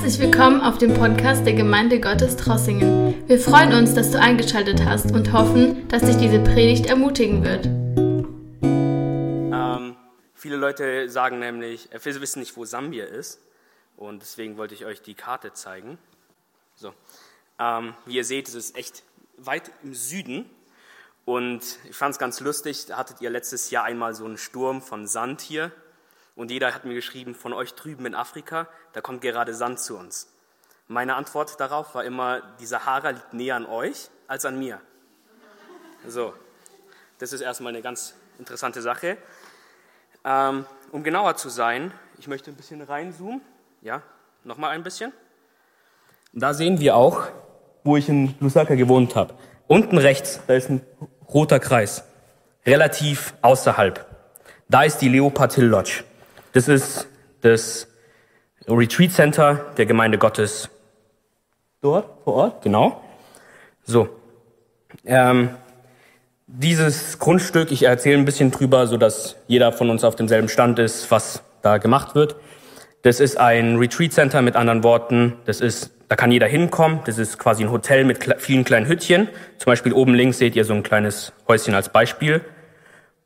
Herzlich willkommen auf dem Podcast der Gemeinde Gottes Trossingen. Wir freuen uns, dass du eingeschaltet hast und hoffen, dass dich diese Predigt ermutigen wird. Ähm, viele Leute sagen nämlich, äh, wir wissen nicht, wo Sambia ist. Und deswegen wollte ich euch die Karte zeigen. So. Ähm, wie ihr seht, es ist echt weit im Süden. Und ich fand es ganz lustig, da hattet ihr letztes Jahr einmal so einen Sturm von Sand hier. Und jeder hat mir geschrieben, von euch drüben in Afrika, da kommt gerade Sand zu uns. Meine Antwort darauf war immer, die Sahara liegt näher an euch als an mir. So, das ist erstmal eine ganz interessante Sache. Ähm, um genauer zu sein, ich möchte ein bisschen reinzoomen. Ja, nochmal ein bisschen. Da sehen wir auch, wo ich in Lusaka gewohnt habe. Unten rechts, da ist ein roter Kreis, relativ außerhalb. Da ist die Leopard Hill Lodge. Das ist das Retreat Center der Gemeinde Gottes dort vor Ort, genau. So, ähm, dieses Grundstück, ich erzähle ein bisschen drüber, so dass jeder von uns auf demselben Stand ist, was da gemacht wird. Das ist ein Retreat Center mit anderen Worten. Das ist, da kann jeder hinkommen. Das ist quasi ein Hotel mit vielen kleinen Hüttchen. Zum Beispiel oben links seht ihr so ein kleines Häuschen als Beispiel.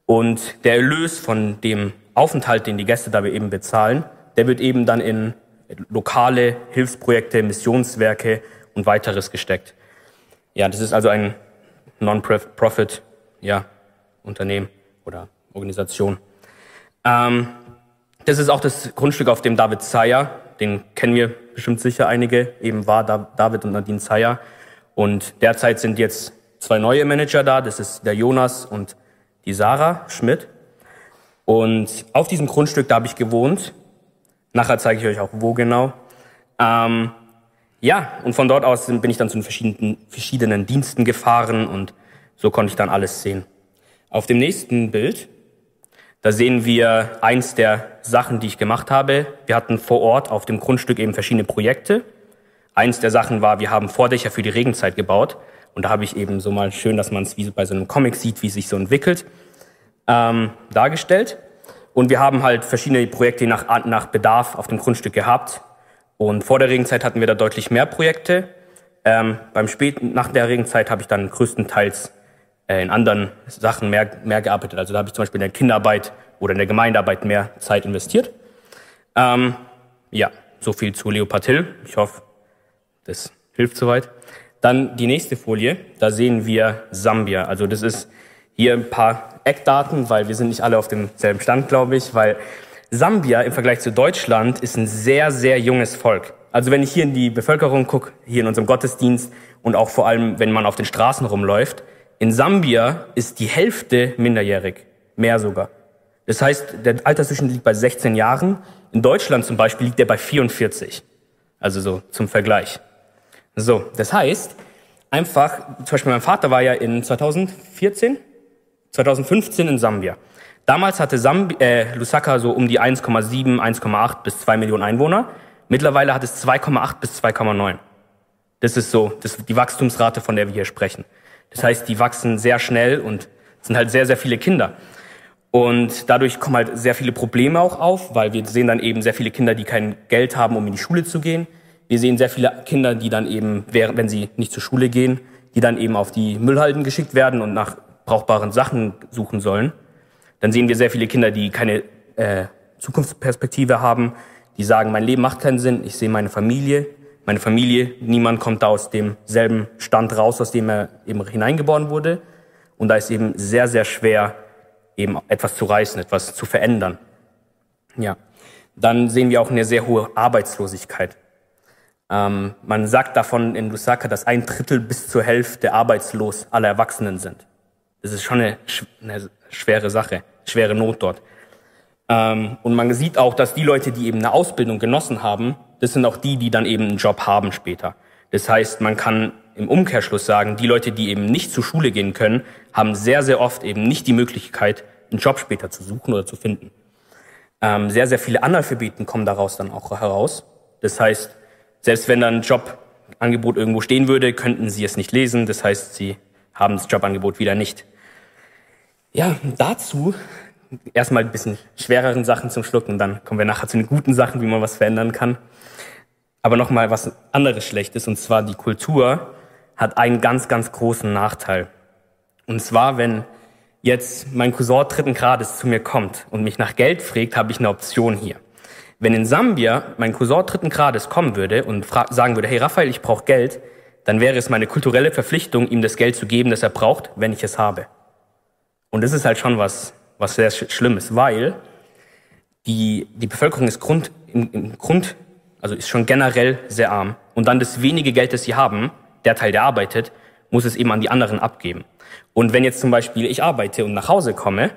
Und der Erlös von dem Aufenthalt, den die Gäste da eben bezahlen, der wird eben dann in lokale Hilfsprojekte, Missionswerke und weiteres gesteckt. Ja, das ist also ein Non-Profit ja, Unternehmen oder Organisation. Ähm, das ist auch das Grundstück, auf dem David Zeyer, den kennen wir bestimmt sicher einige, eben war David und Nadine Zeyer. Und derzeit sind jetzt zwei neue Manager da, das ist der Jonas und die Sarah Schmidt. Und auf diesem Grundstück, da habe ich gewohnt. Nachher zeige ich euch auch, wo genau. Ähm, ja, und von dort aus bin ich dann zu den verschiedenen, verschiedenen Diensten gefahren und so konnte ich dann alles sehen. Auf dem nächsten Bild, da sehen wir eins der Sachen, die ich gemacht habe. Wir hatten vor Ort auf dem Grundstück eben verschiedene Projekte. Eins der Sachen war, wir haben Vordächer für die Regenzeit gebaut. Und da habe ich eben so mal schön, dass man es wie bei so einem Comic sieht, wie es sich so entwickelt ähm, dargestellt. Und wir haben halt verschiedene Projekte nach, nach Bedarf auf dem Grundstück gehabt. Und vor der Regenzeit hatten wir da deutlich mehr Projekte. Ähm, beim späten, nach der Regenzeit habe ich dann größtenteils äh, in anderen Sachen mehr, mehr gearbeitet. Also da habe ich zum Beispiel in der Kinderarbeit oder in der Gemeindearbeit mehr Zeit investiert. Ähm, ja, so viel zu Leopard Hill. Ich hoffe, das hilft soweit. Dann die nächste Folie, da sehen wir Sambia. Also das ist hier ein paar Eckdaten, weil wir sind nicht alle auf demselben Stand, glaube ich, weil Sambia im Vergleich zu Deutschland ist ein sehr, sehr junges Volk. Also wenn ich hier in die Bevölkerung gucke, hier in unserem Gottesdienst und auch vor allem, wenn man auf den Straßen rumläuft, in Sambia ist die Hälfte minderjährig, mehr sogar. Das heißt, der Altersdurchschnitt liegt bei 16 Jahren. In Deutschland zum Beispiel liegt der bei 44. Also so zum Vergleich. So, das heißt, einfach, zum Beispiel mein Vater war ja in 2014 2015 in Sambia. Damals hatte Sambi äh, Lusaka so um die 1,7, 1,8 bis 2 Millionen Einwohner. Mittlerweile hat es 2,8 bis 2,9. Das ist so das ist die Wachstumsrate, von der wir hier sprechen. Das heißt, die wachsen sehr schnell und sind halt sehr, sehr viele Kinder. Und dadurch kommen halt sehr viele Probleme auch auf, weil wir sehen dann eben sehr viele Kinder, die kein Geld haben, um in die Schule zu gehen. Wir sehen sehr viele Kinder, die dann eben, wenn sie nicht zur Schule gehen, die dann eben auf die Müllhalden geschickt werden und nach brauchbaren Sachen suchen sollen, dann sehen wir sehr viele Kinder, die keine äh, Zukunftsperspektive haben, die sagen, mein Leben macht keinen Sinn, ich sehe meine Familie, meine Familie, niemand kommt da aus demselben Stand raus, aus dem er eben hineingeboren wurde. Und da ist eben sehr, sehr schwer, eben etwas zu reißen, etwas zu verändern. Ja. Dann sehen wir auch eine sehr hohe Arbeitslosigkeit. Ähm, man sagt davon in Lusaka, dass ein Drittel bis zur Hälfte arbeitslos aller Erwachsenen sind. Das ist schon eine, eine schwere Sache, schwere Not dort. Ähm, und man sieht auch, dass die Leute, die eben eine Ausbildung genossen haben, das sind auch die, die dann eben einen Job haben später. Das heißt, man kann im Umkehrschluss sagen, die Leute, die eben nicht zur Schule gehen können, haben sehr, sehr oft eben nicht die Möglichkeit, einen Job später zu suchen oder zu finden. Ähm, sehr, sehr viele Analphabeten kommen daraus dann auch heraus. Das heißt, selbst wenn dann ein Jobangebot irgendwo stehen würde, könnten sie es nicht lesen. Das heißt, sie haben das Jobangebot wieder nicht. Ja, dazu erstmal ein bisschen schwereren Sachen zum Schlucken, dann kommen wir nachher zu den guten Sachen, wie man was verändern kann. aber nochmal was anderes Schlechtes, und zwar die Kultur hat einen ganz, ganz großen Nachteil. Und zwar, wenn jetzt mein Cousin dritten Grades zu mir kommt und mich nach Geld fragt, habe ich eine Option hier. Wenn in Sambia mein Cousin dritten Grades kommen würde und sagen würde, hey Raphael, ich brauche Geld, dann wäre es meine kulturelle Verpflichtung, ihm das Geld zu geben, das er braucht, wenn ich es habe. Und das ist halt schon was, was sehr Schlimmes, weil die, die Bevölkerung ist Grund, im, im Grund, also ist schon generell sehr arm. Und dann das wenige Geld, das sie haben, der Teil, der arbeitet, muss es eben an die anderen abgeben. Und wenn jetzt zum Beispiel ich arbeite und nach Hause komme,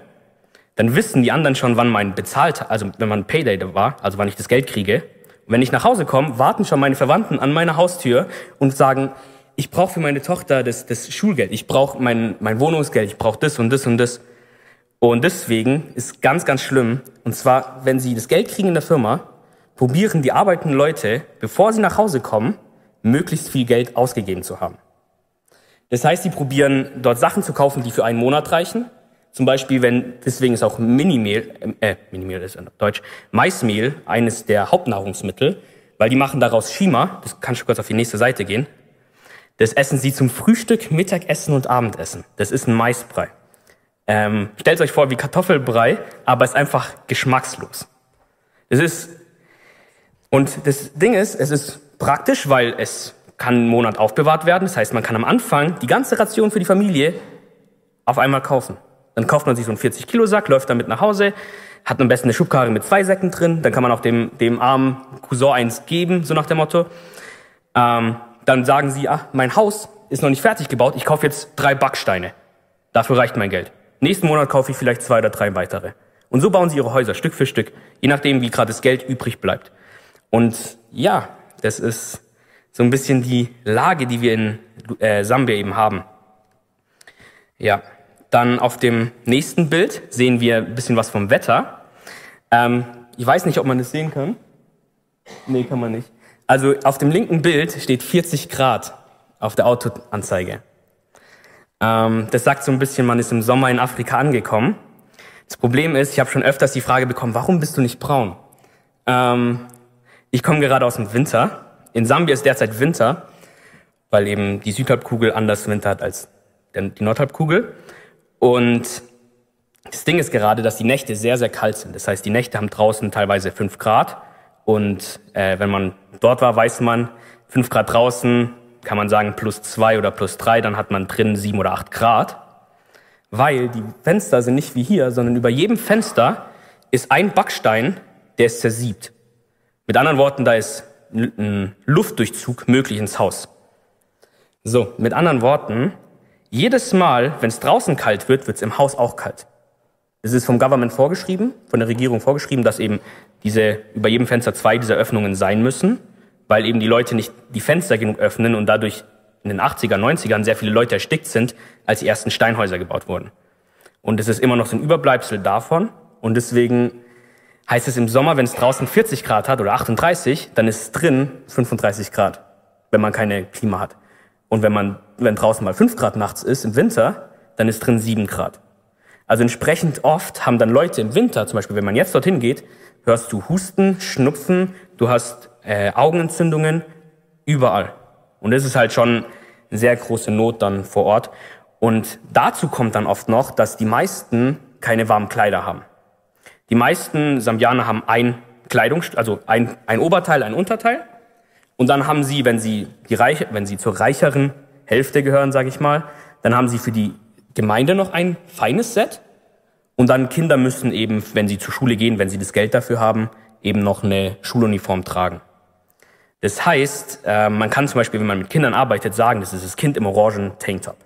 dann wissen die anderen schon, wann mein bezahlt, also wenn man Payday war, also wann ich das Geld kriege. Und wenn ich nach Hause komme, warten schon meine Verwandten an meiner Haustür und sagen, ich brauche für meine Tochter das, das Schulgeld, ich brauche mein, mein Wohnungsgeld, ich brauche das und das und das. Und deswegen ist ganz, ganz schlimm, und zwar, wenn sie das Geld kriegen in der Firma, probieren die arbeitenden Leute, bevor sie nach Hause kommen, möglichst viel Geld ausgegeben zu haben. Das heißt, sie probieren dort Sachen zu kaufen, die für einen Monat reichen. Zum Beispiel, wenn, deswegen ist auch Minimehl, äh, Minimehl ist in Deutsch, Maismehl eines der Hauptnahrungsmittel, weil die machen daraus Shima, das kannst du kurz auf die nächste Seite gehen. Das essen sie zum Frühstück, Mittagessen und Abendessen. Das ist ein Maisbrei. Ähm, stellt euch vor wie Kartoffelbrei, aber ist einfach geschmackslos. Es ist, und das Ding ist, es ist praktisch, weil es kann einen Monat aufbewahrt werden. Das heißt, man kann am Anfang die ganze Ration für die Familie auf einmal kaufen. Dann kauft man sich so einen 40 Kilo Sack, läuft damit nach Hause, hat am besten eine Schubkarre mit zwei Säcken drin. Dann kann man auch dem, dem armen Cousin eins geben, so nach dem Motto. Ähm, dann sagen sie, ah, mein Haus ist noch nicht fertig gebaut, ich kaufe jetzt drei Backsteine. Dafür reicht mein Geld. Nächsten Monat kaufe ich vielleicht zwei oder drei weitere. Und so bauen sie ihre Häuser Stück für Stück, je nachdem, wie gerade das Geld übrig bleibt. Und ja, das ist so ein bisschen die Lage, die wir in äh, Sambia eben haben. Ja, dann auf dem nächsten Bild sehen wir ein bisschen was vom Wetter. Ähm, ich weiß nicht, ob man das sehen kann. Nee, kann man nicht. Also auf dem linken Bild steht 40 Grad auf der Autoanzeige. Ähm, das sagt so ein bisschen, man ist im Sommer in Afrika angekommen. Das Problem ist, ich habe schon öfters die Frage bekommen, warum bist du nicht braun? Ähm, ich komme gerade aus dem Winter in Sambia ist derzeit Winter, weil eben die Südhalbkugel anders Winter hat als die Nordhalbkugel. Und das Ding ist gerade, dass die Nächte sehr, sehr kalt sind. Das heißt, die Nächte haben draußen teilweise fünf Grad. Und äh, wenn man dort war, weiß man, fünf Grad draußen kann man sagen plus zwei oder plus drei, dann hat man drin sieben oder acht Grad. Weil die Fenster sind nicht wie hier, sondern über jedem Fenster ist ein Backstein, der ist zersiebt. Mit anderen Worten, da ist ein Luftdurchzug möglich ins Haus. So, mit anderen Worten, jedes Mal, wenn es draußen kalt wird, wird es im Haus auch kalt. Es ist vom Government vorgeschrieben, von der Regierung vorgeschrieben, dass eben diese über jedem Fenster zwei dieser Öffnungen sein müssen, weil eben die Leute nicht die Fenster genug öffnen und dadurch in den 80er, 90ern sehr viele Leute erstickt sind, als die ersten Steinhäuser gebaut wurden. Und es ist immer noch so ein Überbleibsel davon und deswegen heißt es im Sommer, wenn es draußen 40 Grad hat oder 38, dann ist es drin 35 Grad, wenn man keine Klima hat. Und wenn man, wenn draußen mal 5 Grad nachts ist im Winter, dann ist drin 7 Grad. Also entsprechend oft haben dann Leute im Winter, zum Beispiel wenn man jetzt dorthin geht, hörst du Husten, Schnupfen, du hast äh, Augenentzündungen, überall. Und das ist halt schon eine sehr große Not dann vor Ort. Und dazu kommt dann oft noch, dass die meisten keine warmen Kleider haben. Die meisten Sambianer haben ein Kleidung, also ein, ein Oberteil, ein Unterteil. Und dann haben sie, wenn sie, die Reich, wenn sie zur reicheren Hälfte gehören, sage ich mal, dann haben sie für die Gemeinde noch ein feines Set. Und dann Kinder müssen eben, wenn sie zur Schule gehen, wenn sie das Geld dafür haben, eben noch eine Schuluniform tragen. Das heißt, äh, man kann zum Beispiel, wenn man mit Kindern arbeitet, sagen, das ist das Kind im orangen Tanktop.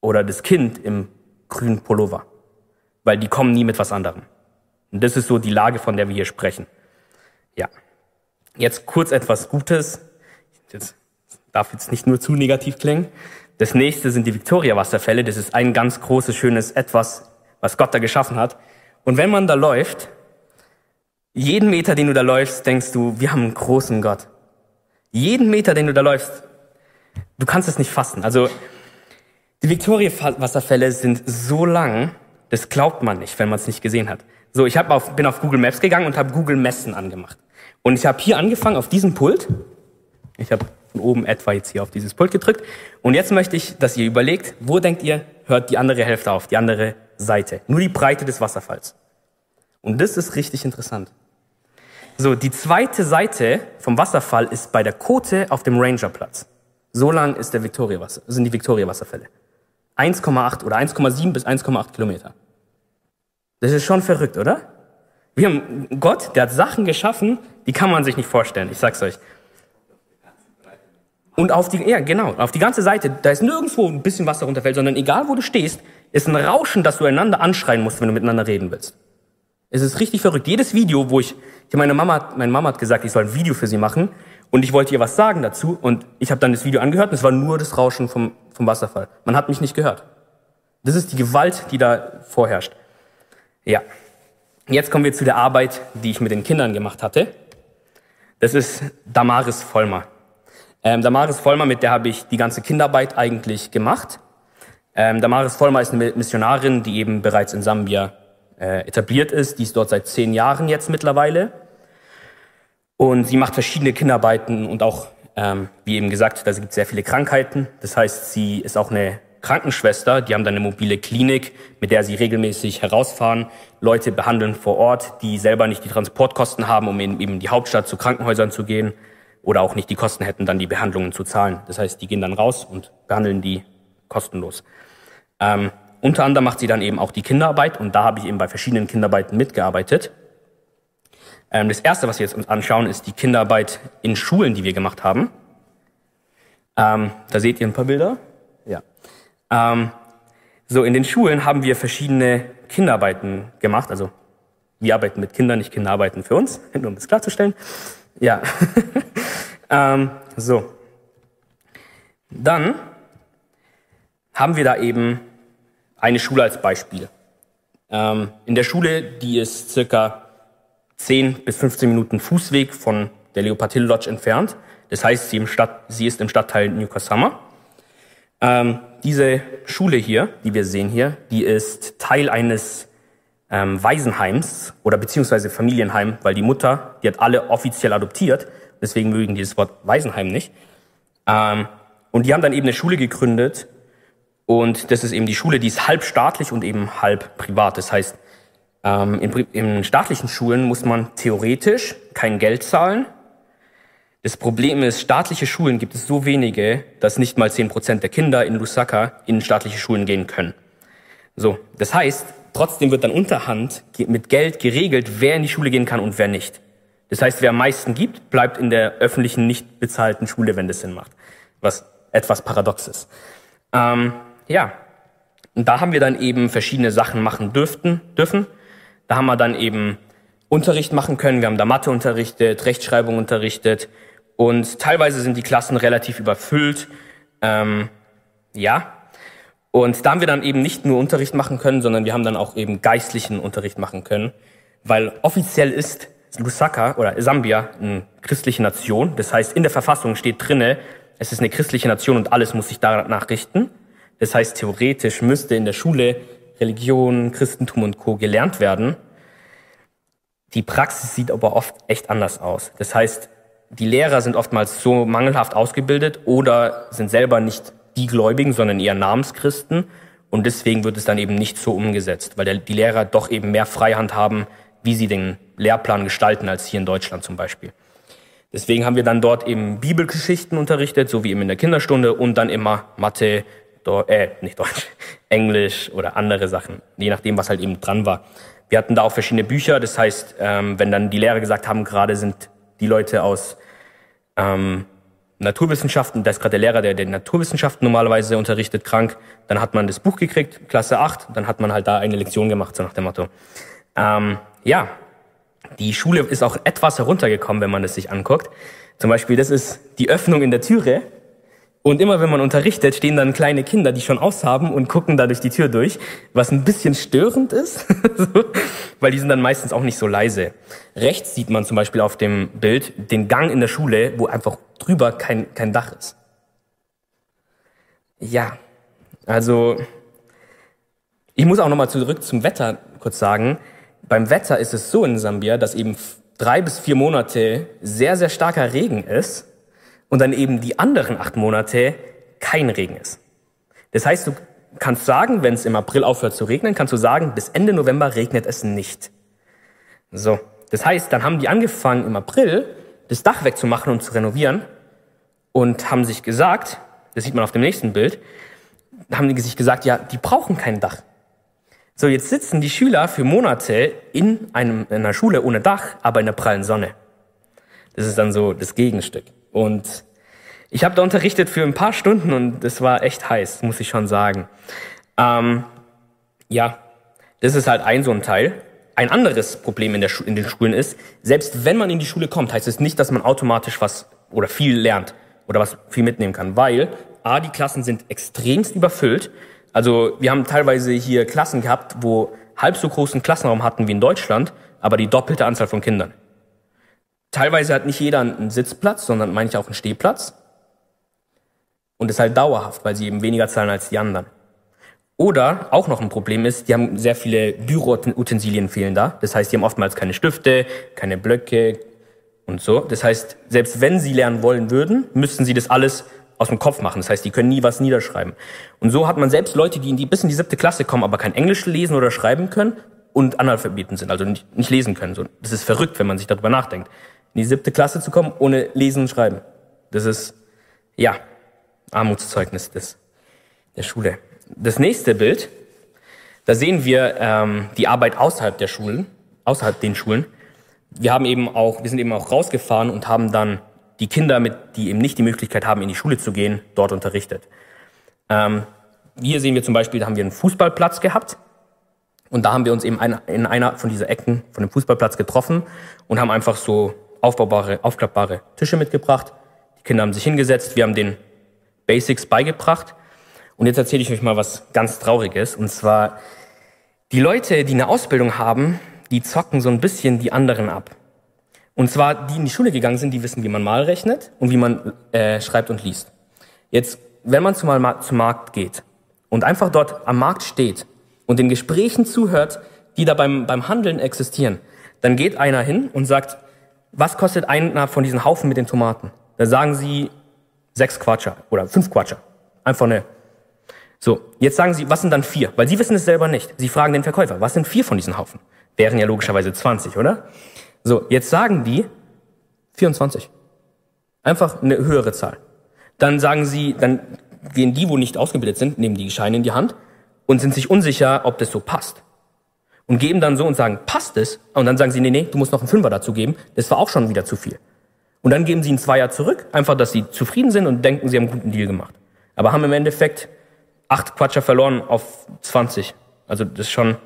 Oder das Kind im grünen Pullover weil die kommen nie mit was anderem. Und das ist so die Lage, von der wir hier sprechen. Ja. Jetzt kurz etwas Gutes. Das darf jetzt nicht nur zu negativ klingen. Das nächste sind die Victoria-Wasserfälle. Das ist ein ganz großes, schönes Etwas, was Gott da geschaffen hat. Und wenn man da läuft, jeden Meter, den du da läufst, denkst du, wir haben einen großen Gott. Jeden Meter, den du da läufst, du kannst es nicht fassen. Also, die Victoria-Wasserfälle sind so lang, Das glaubt man nicht, wenn man es nicht gesehen hat. So, ich hab auf, bin auf Google Maps gegangen und habe Google Messen angemacht. Und ich habe hier angefangen auf diesem Pult. Ich habe von oben etwa jetzt hier auf dieses Pult gedrückt. Und jetzt möchte ich, dass ihr überlegt, wo denkt ihr, hört die andere Hälfte auf, die andere Seite. Nur die Breite des Wasserfalls. Und das ist richtig interessant. So, die zweite Seite vom Wasserfall ist bei der Kote auf dem Rangerplatz. So lang ist der Victoria -Wasser, sind die Victoria-Wasserfälle. 1,8 oder 1,7 bis 1,8 Kilometer. Das ist schon verrückt, oder? Wir haben Gott, der hat Sachen geschaffen, die kann man sich nicht vorstellen. Ich sag's euch. Und auf die, ja, genau, auf die ganze Seite, da ist nirgendwo ein bisschen Wasser runterfällt, sondern egal wo du stehst, ist ein Rauschen, dass du einander anschreien musst, wenn du miteinander reden willst. Es ist richtig verrückt. Jedes Video, wo ich, ich meine Mama, meine Mama hat gesagt, ich soll ein Video für sie machen und ich wollte ihr was sagen dazu und ich habe dann das Video angehört und es war nur das Rauschen vom, vom Wasserfall. Man hat mich nicht gehört. Das ist die Gewalt, die da vorherrscht. Ja. Jetzt kommen wir zu der Arbeit, die ich mit den Kindern gemacht hatte. Das ist Damaris Vollmer. Ähm, Damaris Vollmer, mit der habe ich die ganze Kinderarbeit eigentlich gemacht. Ähm, Damaris Vollmer ist eine Missionarin, die eben bereits in Sambia äh, etabliert ist. Die ist dort seit zehn Jahren jetzt mittlerweile. Und sie macht verschiedene Kinderarbeiten und auch, ähm, wie eben gesagt, da gibt es sehr viele Krankheiten. Das heißt, sie ist auch eine Krankenschwester. Die haben dann eine mobile Klinik, mit der sie regelmäßig herausfahren, Leute behandeln vor Ort, die selber nicht die Transportkosten haben, um in eben die Hauptstadt zu Krankenhäusern zu gehen oder auch nicht die Kosten hätten, dann die Behandlungen zu zahlen. Das heißt, die gehen dann raus und behandeln die kostenlos. Ähm, unter anderem macht sie dann eben auch die Kinderarbeit und da habe ich eben bei verschiedenen Kinderarbeiten mitgearbeitet. Ähm, das erste, was wir jetzt uns anschauen, ist die Kinderarbeit in Schulen, die wir gemacht haben. Ähm, da seht ihr ein paar Bilder. Ja. Ähm, so, in den Schulen haben wir verschiedene Kinderarbeiten gemacht. Also, wir arbeiten mit Kindern, nicht Kinder arbeiten für uns, nur um das klarzustellen. Ja. ähm, so. Dann haben wir da eben eine Schule als Beispiel. Ähm, in der Schule, die ist circa 10 bis 15 Minuten Fußweg von der Leopard Hill Lodge entfernt. Das heißt, sie, Stadt, sie ist im Stadtteil Newcastle. Ähm, diese Schule hier, die wir sehen hier, die ist Teil eines ähm, Waisenheims oder beziehungsweise Familienheim, weil die Mutter, die hat alle offiziell adoptiert, deswegen mögen die das Wort Waisenheim nicht. Ähm, und die haben dann eben eine Schule gegründet und das ist eben die Schule, die ist halb staatlich und eben halb privat. Das heißt, ähm, in, in staatlichen Schulen muss man theoretisch kein Geld zahlen. Das Problem ist, staatliche Schulen gibt es so wenige, dass nicht mal zehn Prozent der Kinder in Lusaka in staatliche Schulen gehen können. So, das heißt, trotzdem wird dann unterhand mit Geld geregelt, wer in die Schule gehen kann und wer nicht. Das heißt, wer am meisten gibt, bleibt in der öffentlichen, nicht bezahlten Schule, wenn das Sinn macht. Was etwas paradox ist. Ähm, ja, und da haben wir dann eben verschiedene Sachen machen dürften, dürfen. Da haben wir dann eben Unterricht machen können. Wir haben da Mathe unterrichtet, Rechtschreibung unterrichtet und teilweise sind die Klassen relativ überfüllt. Ähm, ja. Und da haben wir dann eben nicht nur Unterricht machen können, sondern wir haben dann auch eben geistlichen Unterricht machen können, weil offiziell ist Lusaka oder Sambia eine christliche Nation. Das heißt, in der Verfassung steht drinne, es ist eine christliche Nation und alles muss sich danach richten. Das heißt, theoretisch müsste in der Schule Religion, Christentum und Co. gelernt werden. Die Praxis sieht aber oft echt anders aus. Das heißt, die Lehrer sind oftmals so mangelhaft ausgebildet oder sind selber nicht die Gläubigen, sondern eher Namenschristen. Und deswegen wird es dann eben nicht so umgesetzt, weil die Lehrer doch eben mehr Freihand haben, wie sie den Lehrplan gestalten, als hier in Deutschland zum Beispiel. Deswegen haben wir dann dort eben Bibelgeschichten unterrichtet, so wie eben in der Kinderstunde und dann immer Mathe, äh, nicht Deutsch, Englisch oder andere Sachen, je nachdem, was halt eben dran war. Wir hatten da auch verschiedene Bücher, das heißt, ähm, wenn dann die Lehrer gesagt haben, gerade sind die Leute aus ähm, Naturwissenschaften, da ist gerade der Lehrer, der den Naturwissenschaften normalerweise unterrichtet, krank, dann hat man das Buch gekriegt, Klasse 8, dann hat man halt da eine Lektion gemacht, so nach dem Motto. Ähm, ja, die Schule ist auch etwas heruntergekommen, wenn man es sich anguckt. Zum Beispiel, das ist die Öffnung in der Türe und immer wenn man unterrichtet, stehen dann kleine Kinder, die schon aushaben und gucken da durch die Tür durch, was ein bisschen störend ist, weil die sind dann meistens auch nicht so leise. Rechts sieht man zum Beispiel auf dem Bild den Gang in der Schule, wo einfach drüber kein, kein Dach ist. Ja, also Ich muss auch nochmal zurück zum Wetter kurz sagen. Beim Wetter ist es so in Sambia, dass eben drei bis vier Monate sehr, sehr starker Regen ist und dann eben die anderen acht Monate kein Regen ist. Das heißt, du kannst sagen, wenn es im April aufhört zu regnen, kannst du sagen, bis Ende November regnet es nicht. So. Das heißt, dann haben die angefangen im April das Dach wegzumachen und zu renovieren und haben sich gesagt, das sieht man auf dem nächsten Bild, haben die sich gesagt, ja, die brauchen kein Dach. So, jetzt sitzen die Schüler für Monate in, einem, in einer Schule ohne Dach, aber in der prallen Sonne. Das ist dann so das Gegenstück. Und ich habe da unterrichtet für ein paar Stunden und das war echt heiß, muss ich schon sagen. Ähm, ja, das ist halt ein so ein Teil. Ein anderes Problem in, der in den Schulen ist, selbst wenn man in die Schule kommt, heißt es nicht, dass man automatisch was oder viel lernt oder was viel mitnehmen kann, weil A, die Klassen sind extremst überfüllt. Also wir haben teilweise hier Klassen gehabt, wo halb so großen Klassenraum hatten wie in Deutschland, aber die doppelte Anzahl von Kindern. Teilweise hat nicht jeder einen Sitzplatz, sondern manche auch einen Stehplatz. Und ist halt dauerhaft, weil sie eben weniger zahlen als die anderen. Oder auch noch ein Problem ist, die haben sehr viele Büroutensilien fehlen da. Das heißt, die haben oftmals keine Stifte, keine Blöcke und so. Das heißt, selbst wenn sie lernen wollen würden, müssten sie das alles aus dem Kopf machen. Das heißt, die können nie was niederschreiben. Und so hat man selbst Leute, die in die, bis in die siebte Klasse kommen, aber kein Englisch lesen oder schreiben können und Analphabeten sind, also nicht, nicht lesen können. So, das ist verrückt, wenn man sich darüber nachdenkt. In die siebte Klasse zu kommen, ohne lesen und schreiben. Das ist, ja, Armutszeugnis des, der Schule. Das nächste Bild, da sehen wir ähm, die Arbeit außerhalb der Schulen, außerhalb den Schulen. Wir haben eben auch, wir sind eben auch rausgefahren und haben dann die Kinder, mit, die eben nicht die Möglichkeit haben, in die Schule zu gehen, dort unterrichtet. Ähm, hier sehen wir zum Beispiel, da haben wir einen Fußballplatz gehabt und da haben wir uns eben in einer von dieser Ecken von dem Fußballplatz getroffen und haben einfach so aufbaubare, aufklappbare Tische mitgebracht. Die Kinder haben sich hingesetzt, wir haben den Basics beigebracht und jetzt erzähle ich euch mal was ganz Trauriges. Und zwar, die Leute, die eine Ausbildung haben, die zocken so ein bisschen die anderen ab. Und zwar, die in die Schule gegangen sind, die wissen, wie man mal rechnet und wie man äh, schreibt und liest. Jetzt, wenn man zum, zum Markt geht und einfach dort am Markt steht und den Gesprächen zuhört, die da beim, beim Handeln existieren, dann geht einer hin und sagt, was kostet einer von diesen Haufen mit den Tomaten? Dann sagen sie sechs Quatscher oder fünf Quatscher. Einfach eine so, jetzt sagen Sie, was sind dann vier? Weil Sie wissen es selber nicht. Sie fragen den Verkäufer, was sind vier von diesen Haufen? Wären ja logischerweise 20, oder? So, jetzt sagen die 24. Einfach eine höhere Zahl. Dann sagen sie, dann gehen die, wo nicht ausgebildet sind, nehmen die Scheine in die Hand und sind sich unsicher, ob das so passt. Und geben dann so und sagen, passt es? Und dann sagen sie, nee, nee, du musst noch einen Fünfer dazu geben. Das war auch schon wieder zu viel. Und dann geben sie einen Zweier zurück, einfach, dass sie zufrieden sind und denken, sie haben einen guten Deal gemacht. Aber haben im Endeffekt acht Quatscher verloren auf 20. Also das ist schon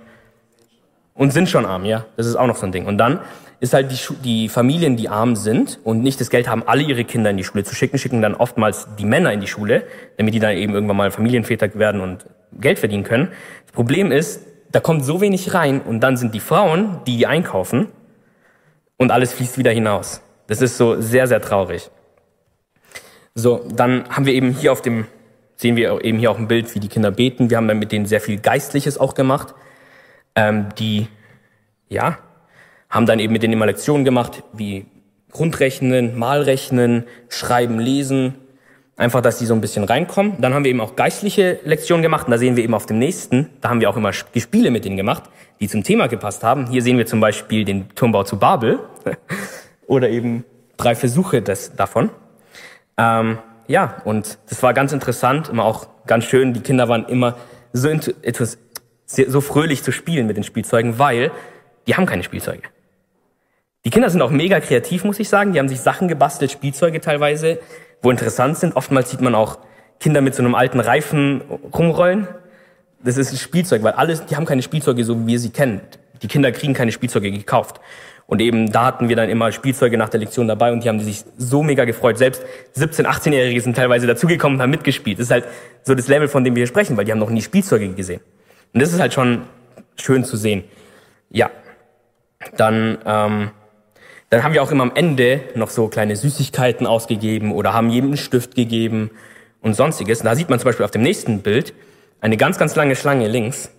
und sind schon arm, ja. Das ist auch noch so ein Ding. Und dann ist halt die, die Familien, die arm sind und nicht das Geld haben, alle ihre Kinder in die Schule zu schicken, schicken dann oftmals die Männer in die Schule, damit die dann eben irgendwann mal Familienväter werden und Geld verdienen können. Das Problem ist, da kommt so wenig rein und dann sind die Frauen, die einkaufen und alles fließt wieder hinaus. Das ist so sehr, sehr traurig. So, dann haben wir eben hier auf dem sehen wir eben hier auch ein Bild, wie die Kinder beten. Wir haben dann mit denen sehr viel Geistliches auch gemacht. Ähm, die, ja, haben dann eben mit denen immer Lektionen gemacht, wie Grundrechnen, Malrechnen, Schreiben, Lesen. Einfach, dass die so ein bisschen reinkommen. Dann haben wir eben auch geistliche Lektionen gemacht. Und da sehen wir eben auf dem nächsten, da haben wir auch immer Spiele mit denen gemacht, die zum Thema gepasst haben. Hier sehen wir zum Beispiel den Turmbau zu Babel. Oder eben drei Versuche des, davon. Ähm, ja, und das war ganz interessant, immer auch ganz schön. Die Kinder waren immer so, etwas, so fröhlich zu spielen mit den Spielzeugen, weil die haben keine Spielzeuge. Die Kinder sind auch mega kreativ, muss ich sagen. Die haben sich Sachen gebastelt, Spielzeuge teilweise, wo interessant sind. Oftmals sieht man auch Kinder mit so einem alten Reifen rumrollen. Das ist ein Spielzeug, weil alles, die haben keine Spielzeuge, so wie wir sie kennen. Die Kinder kriegen keine Spielzeuge gekauft. Und eben da hatten wir dann immer Spielzeuge nach der Lektion dabei und die haben sich so mega gefreut. Selbst 17-, 18-Jährige sind teilweise dazugekommen und haben mitgespielt. Das ist halt so das Level, von dem wir hier sprechen, weil die haben noch nie Spielzeuge gesehen. Und das ist halt schon schön zu sehen. Ja, dann, ähm, dann haben wir auch immer am Ende noch so kleine Süßigkeiten ausgegeben oder haben jedem einen Stift gegeben und sonstiges. Und da sieht man zum Beispiel auf dem nächsten Bild eine ganz, ganz lange Schlange links.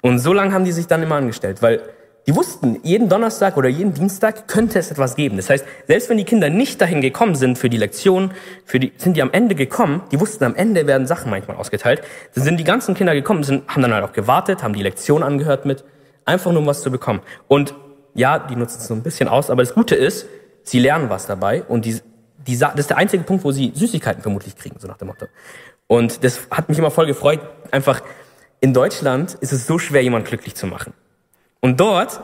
Und so lange haben die sich dann immer angestellt, weil die wussten, jeden Donnerstag oder jeden Dienstag könnte es etwas geben. Das heißt, selbst wenn die Kinder nicht dahin gekommen sind für die Lektion, für die, sind die am Ende gekommen, die wussten, am Ende werden Sachen manchmal ausgeteilt. Dann sind die ganzen Kinder gekommen, sind, haben dann halt auch gewartet, haben die Lektion angehört mit, einfach nur um was zu bekommen. Und ja, die nutzen es so ein bisschen aus, aber das Gute ist, sie lernen was dabei und die, die, das ist der einzige Punkt, wo sie Süßigkeiten vermutlich kriegen, so nach dem Motto. Und das hat mich immer voll gefreut. Einfach, in Deutschland ist es so schwer, jemanden glücklich zu machen. Und dort,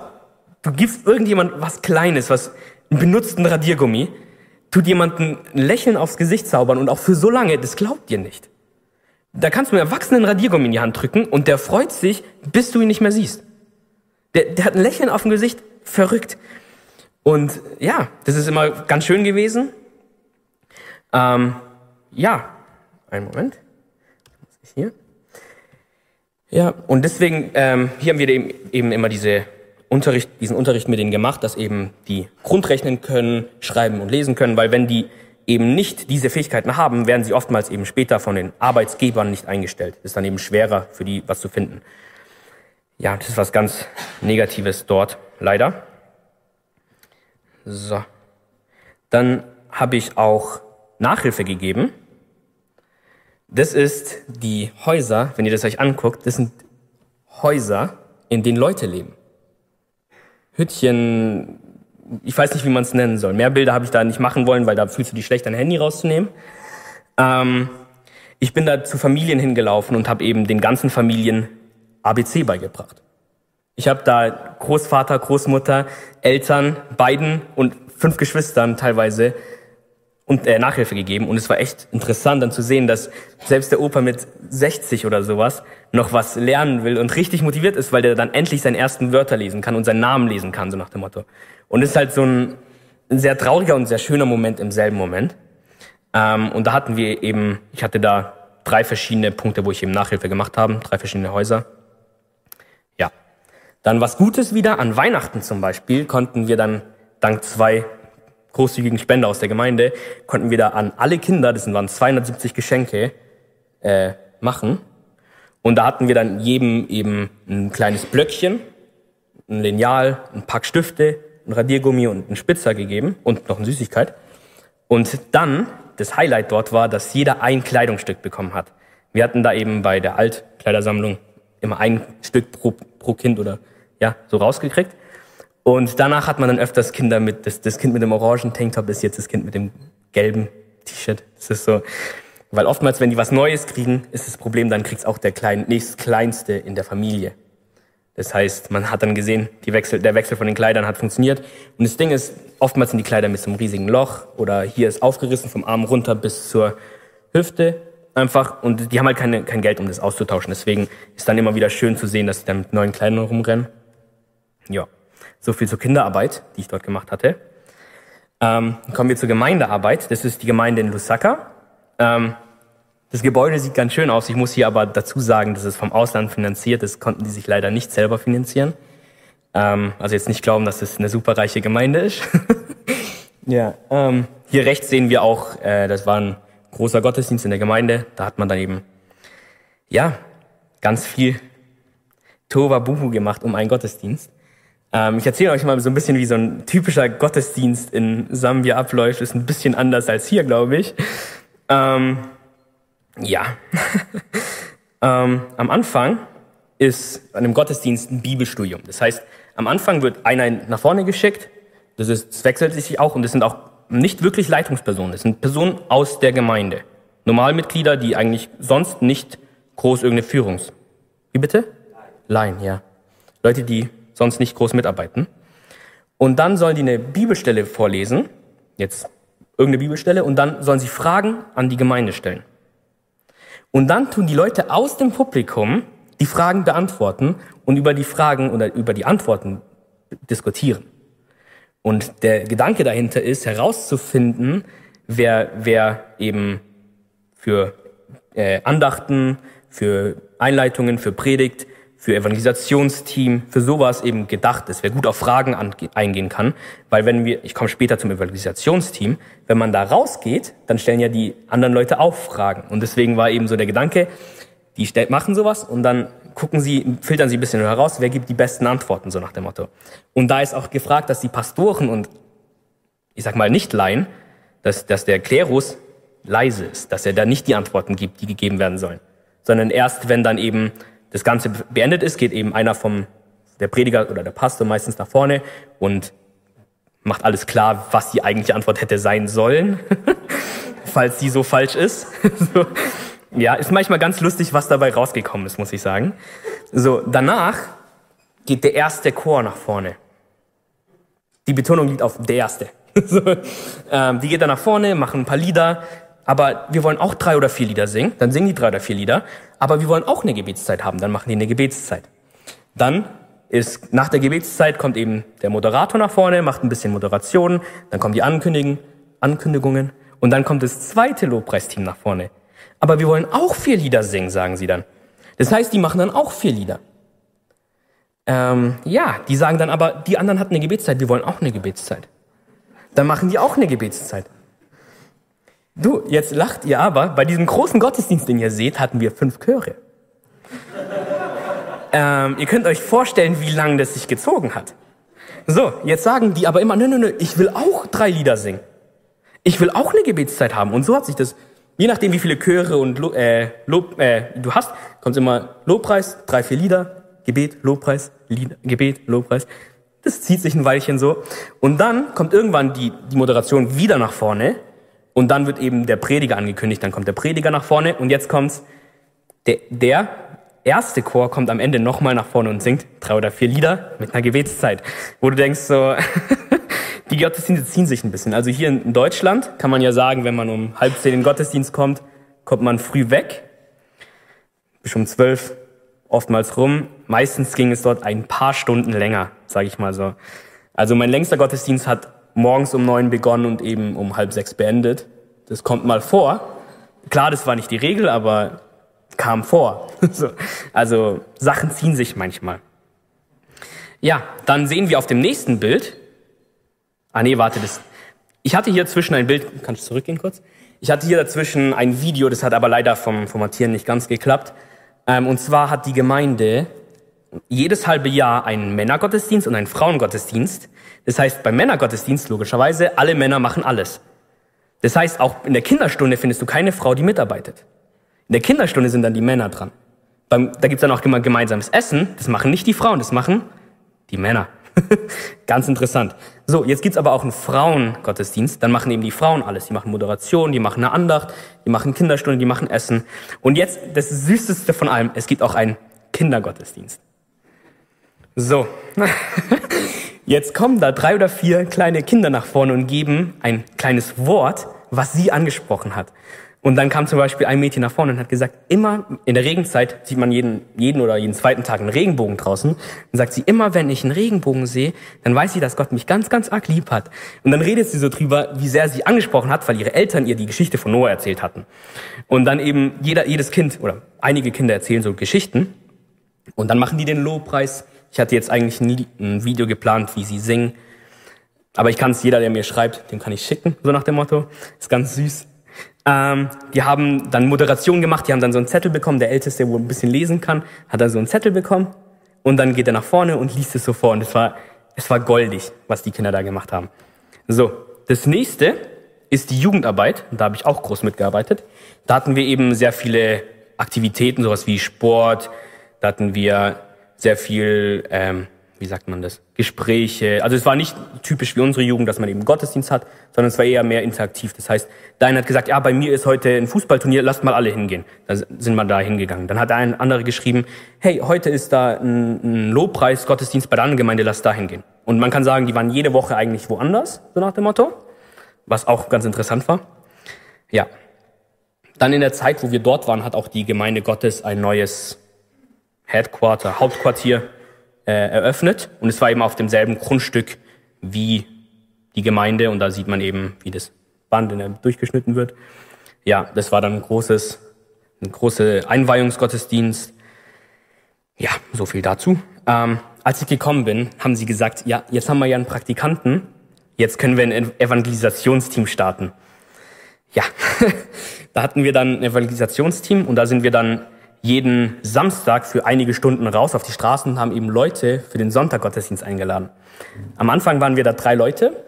du gibst irgendjemand was Kleines, was einen benutzten Radiergummi, tut jemanden ein Lächeln aufs Gesicht zaubern und auch für so lange, das glaubt dir nicht. Da kannst du einem Erwachsenen Radiergummi in die Hand drücken und der freut sich, bis du ihn nicht mehr siehst. Der, der hat ein Lächeln auf dem Gesicht, verrückt. Und ja, das ist immer ganz schön gewesen. Ähm, ja, einen Moment. Hier? Ja, und deswegen, ähm, hier haben wir eben, eben immer diese Unterricht, diesen Unterricht mit denen gemacht, dass eben die grundrechnen können, schreiben und lesen können, weil wenn die eben nicht diese Fähigkeiten haben, werden sie oftmals eben später von den Arbeitsgebern nicht eingestellt. ist dann eben schwerer für die, was zu finden. Ja, das ist was ganz Negatives dort, leider. So. Dann habe ich auch Nachhilfe gegeben. Das ist die Häuser, wenn ihr das euch anguckt, das sind Häuser, in denen Leute leben. Hüttchen, ich weiß nicht, wie man es nennen soll. Mehr Bilder habe ich da nicht machen wollen, weil da fühlst du dich schlecht, dein Handy rauszunehmen. Ähm, ich bin da zu Familien hingelaufen und habe eben den ganzen Familien ABC beigebracht. Ich habe da Großvater, Großmutter, Eltern, beiden und fünf Geschwistern teilweise und äh, Nachhilfe gegeben. Und es war echt interessant dann zu sehen, dass selbst der Opa mit 60 oder sowas noch was lernen will und richtig motiviert ist, weil der dann endlich seinen ersten Wörter lesen kann und seinen Namen lesen kann, so nach dem Motto. Und es ist halt so ein, ein sehr trauriger und sehr schöner Moment im selben Moment. Ähm, und da hatten wir eben, ich hatte da drei verschiedene Punkte, wo ich eben Nachhilfe gemacht habe, drei verschiedene Häuser. Dann was Gutes wieder, an Weihnachten zum Beispiel, konnten wir dann dank zwei großzügigen Spender aus der Gemeinde, konnten wir da an alle Kinder, das waren 270 Geschenke, äh, machen. Und da hatten wir dann jedem eben ein kleines Blöckchen, ein Lineal, ein Pack Stifte, ein Radiergummi und ein Spitzer gegeben und noch eine Süßigkeit. Und dann, das Highlight dort war, dass jeder ein Kleidungsstück bekommen hat. Wir hatten da eben bei der Altkleidersammlung immer ein Stück pro, pro Kind oder ja, so rausgekriegt. Und danach hat man dann öfters Kinder mit, das, das Kind mit dem orangen Tanktop ist jetzt das Kind mit dem gelben T-Shirt. Das ist so, weil oftmals, wenn die was Neues kriegen, ist das Problem, dann kriegt's auch der klein, nächstkleinste in der Familie. Das heißt, man hat dann gesehen, die Wechsel, der Wechsel von den Kleidern hat funktioniert. Und das Ding ist, oftmals sind die Kleider mit so einem riesigen Loch oder hier ist aufgerissen vom Arm runter bis zur Hüfte einfach. Und die haben halt keine, kein Geld, um das auszutauschen. Deswegen ist dann immer wieder schön zu sehen, dass sie dann mit neuen Kleidern rumrennen. Ja. So viel zur Kinderarbeit, die ich dort gemacht hatte. Ähm, kommen wir zur Gemeindearbeit. Das ist die Gemeinde in Lusaka. Ähm, das Gebäude sieht ganz schön aus. Ich muss hier aber dazu sagen, dass es vom Ausland finanziert ist. Konnten die sich leider nicht selber finanzieren. Ähm, also jetzt nicht glauben, dass es eine superreiche Gemeinde ist. ja. Ähm, hier rechts sehen wir auch, äh, das war ein großer Gottesdienst in der Gemeinde. Da hat man dann eben, ja, ganz viel Tova Buhu gemacht um einen Gottesdienst. Ähm, ich erzähle euch mal so ein bisschen, wie so ein typischer Gottesdienst in Sambia abläuft. Ist ein bisschen anders als hier, glaube ich. Ähm, ja. ähm, am Anfang ist an einem Gottesdienst ein Bibelstudium. Das heißt, am Anfang wird einer nach vorne geschickt. Das, ist, das wechselt sich auch und das sind auch nicht wirklich Leitungspersonen. Das sind Personen aus der Gemeinde. Normalmitglieder, die eigentlich sonst nicht groß irgendeine Führungs... Wie bitte? Laien, ja. Leute, die sonst nicht groß mitarbeiten. Und dann sollen die eine Bibelstelle vorlesen, jetzt irgendeine Bibelstelle, und dann sollen sie Fragen an die Gemeinde stellen. Und dann tun die Leute aus dem Publikum die Fragen beantworten und über die Fragen oder über die Antworten diskutieren. Und der Gedanke dahinter ist, herauszufinden, wer, wer eben für äh, Andachten, für Einleitungen, für Predigt für Evangelisationsteam, für sowas eben gedacht ist, wer gut auf Fragen eingehen kann. Weil wenn wir, ich komme später zum Evangelisationsteam, wenn man da rausgeht, dann stellen ja die anderen Leute auch Fragen. Und deswegen war eben so der Gedanke, die machen sowas und dann gucken sie, filtern sie ein bisschen heraus, wer gibt die besten Antworten, so nach dem Motto. Und da ist auch gefragt, dass die Pastoren und, ich sag mal, nicht Laien, dass, dass der Klerus leise ist, dass er da nicht die Antworten gibt, die gegeben werden sollen, sondern erst, wenn dann eben das Ganze beendet ist, geht eben einer vom, der Prediger oder der Pastor meistens nach vorne und macht alles klar, was die eigentliche Antwort hätte sein sollen, falls die so falsch ist. so. Ja, ist manchmal ganz lustig, was dabei rausgekommen ist, muss ich sagen. So, danach geht der erste Chor nach vorne. Die Betonung liegt auf der erste. so, ähm, die geht dann nach vorne, machen ein paar Lieder, aber wir wollen auch drei oder vier Lieder singen. Dann singen die drei oder vier Lieder, aber wir wollen auch eine Gebetszeit haben. Dann machen die eine Gebetszeit. Dann ist nach der Gebetszeit kommt eben der Moderator nach vorne, macht ein bisschen Moderation, dann kommen die Ankündigungen, Ankündigungen und dann kommt das zweite Lobpreisteam nach vorne. Aber wir wollen auch vier Lieder singen, sagen sie dann. Das heißt, die machen dann auch vier Lieder. Ähm, ja, die sagen dann aber, die anderen hatten eine Gebetszeit, wir wollen auch eine Gebetszeit. Dann machen die auch eine Gebetszeit. Du, jetzt lacht ihr aber, bei diesem großen Gottesdienst, den ihr seht, hatten wir fünf Chöre. Ähm, ihr könnt euch vorstellen, wie lange das sich gezogen hat. So, jetzt sagen die aber immer, nö, nö, nö, ich will auch drei Lieder singen. Ich will auch eine Gebetszeit haben. Und so hat sich das, je nachdem wie viele Chöre und Lo, äh, Lob, äh, du hast, kommt immer Lobpreis, drei, vier Lieder, Gebet, Lobpreis, Lied, Gebet, Lobpreis. Das zieht sich ein Weilchen so. Und dann kommt irgendwann die, die Moderation wieder nach vorne. Und dann wird eben der Prediger angekündigt. Dann kommt der Prediger nach vorne. Und jetzt kommt's, der, der erste Chor kommt am Ende nochmal nach vorne und singt drei oder vier Lieder mit einer Gebetszeit, wo du denkst so, die Gottesdienste ziehen sich ein bisschen. Also hier in Deutschland kann man ja sagen, wenn man um halb zehn in den Gottesdienst kommt, kommt man früh weg, bis um zwölf oftmals rum. Meistens ging es dort ein paar Stunden länger, sage ich mal so. Also mein längster Gottesdienst hat morgens um neun begonnen und eben um halb sechs beendet. Das kommt mal vor. Klar, das war nicht die Regel, aber kam vor. also Sachen ziehen sich manchmal. Ja, dann sehen wir auf dem nächsten Bild. Ah nee, warte, das. Ich hatte hier zwischen ein Bild. Kannst du zurückgehen kurz? Ich hatte hier dazwischen ein Video, das hat aber leider vom Formatieren nicht ganz geklappt. Ähm, und zwar hat die Gemeinde jedes halbe Jahr einen Männergottesdienst und einen Frauengottesdienst. Das heißt, beim Männergottesdienst logischerweise, alle Männer machen alles. Das heißt, auch in der Kinderstunde findest du keine Frau, die mitarbeitet. In der Kinderstunde sind dann die Männer dran. Beim, da gibt's dann auch immer gemeinsames Essen. Das machen nicht die Frauen, das machen die Männer. Ganz interessant. So, jetzt gibt's aber auch einen Frauengottesdienst. Dann machen eben die Frauen alles. Die machen Moderation, die machen eine Andacht, die machen Kinderstunde, die machen Essen. Und jetzt das Süßeste von allem, es gibt auch einen Kindergottesdienst. So, jetzt kommen da drei oder vier kleine Kinder nach vorne und geben ein kleines Wort, was sie angesprochen hat. Und dann kam zum Beispiel ein Mädchen nach vorne und hat gesagt, immer in der Regenzeit sieht man jeden, jeden oder jeden zweiten Tag einen Regenbogen draußen. Und sagt sie, immer wenn ich einen Regenbogen sehe, dann weiß sie, dass Gott mich ganz, ganz arg lieb hat. Und dann redet sie so drüber, wie sehr sie angesprochen hat, weil ihre Eltern ihr die Geschichte von Noah erzählt hatten. Und dann eben jeder, jedes Kind oder einige Kinder erzählen so Geschichten. Und dann machen die den Lobpreis. Ich hatte jetzt eigentlich ein, ein Video geplant, wie sie singen. Aber ich kann es jeder, der mir schreibt, dem kann ich schicken, so nach dem Motto. Ist ganz süß. Ähm, die haben dann Moderation gemacht, die haben dann so einen Zettel bekommen, der Älteste, wo ein bisschen lesen kann, hat dann so einen Zettel bekommen. Und dann geht er nach vorne und liest es so vor. Und es war, es war goldig, was die Kinder da gemacht haben. So, das nächste ist die Jugendarbeit, da habe ich auch groß mitgearbeitet. Da hatten wir eben sehr viele Aktivitäten, sowas wie Sport, da hatten wir sehr viel ähm, wie sagt man das, Gespräche. Also es war nicht typisch wie unsere Jugend, dass man eben Gottesdienst hat, sondern es war eher mehr interaktiv. Das heißt, der eine hat gesagt, ja, bei mir ist heute ein Fußballturnier, lasst mal alle hingehen. Da sind wir da hingegangen. Dann hat ein anderer geschrieben, hey, heute ist da ein Lobpreis, Gottesdienst bei der anderen Gemeinde, lasst da hingehen. Und man kann sagen, die waren jede Woche eigentlich woanders, so nach dem Motto, was auch ganz interessant war. Ja. Dann in der Zeit, wo wir dort waren, hat auch die Gemeinde Gottes ein neues Headquarter, Hauptquartier äh, eröffnet und es war eben auf demselben Grundstück wie die Gemeinde und da sieht man eben, wie das Band durchgeschnitten wird. Ja, das war dann ein großes, ein großer Einweihungsgottesdienst. Ja, so viel dazu. Ähm, als ich gekommen bin, haben sie gesagt, ja, jetzt haben wir ja einen Praktikanten, jetzt können wir ein Evangelisationsteam starten. Ja, da hatten wir dann ein Evangelisationsteam und da sind wir dann jeden Samstag für einige Stunden raus auf die Straßen und haben eben Leute für den Sonntaggottesdienst eingeladen. Am Anfang waren wir da drei Leute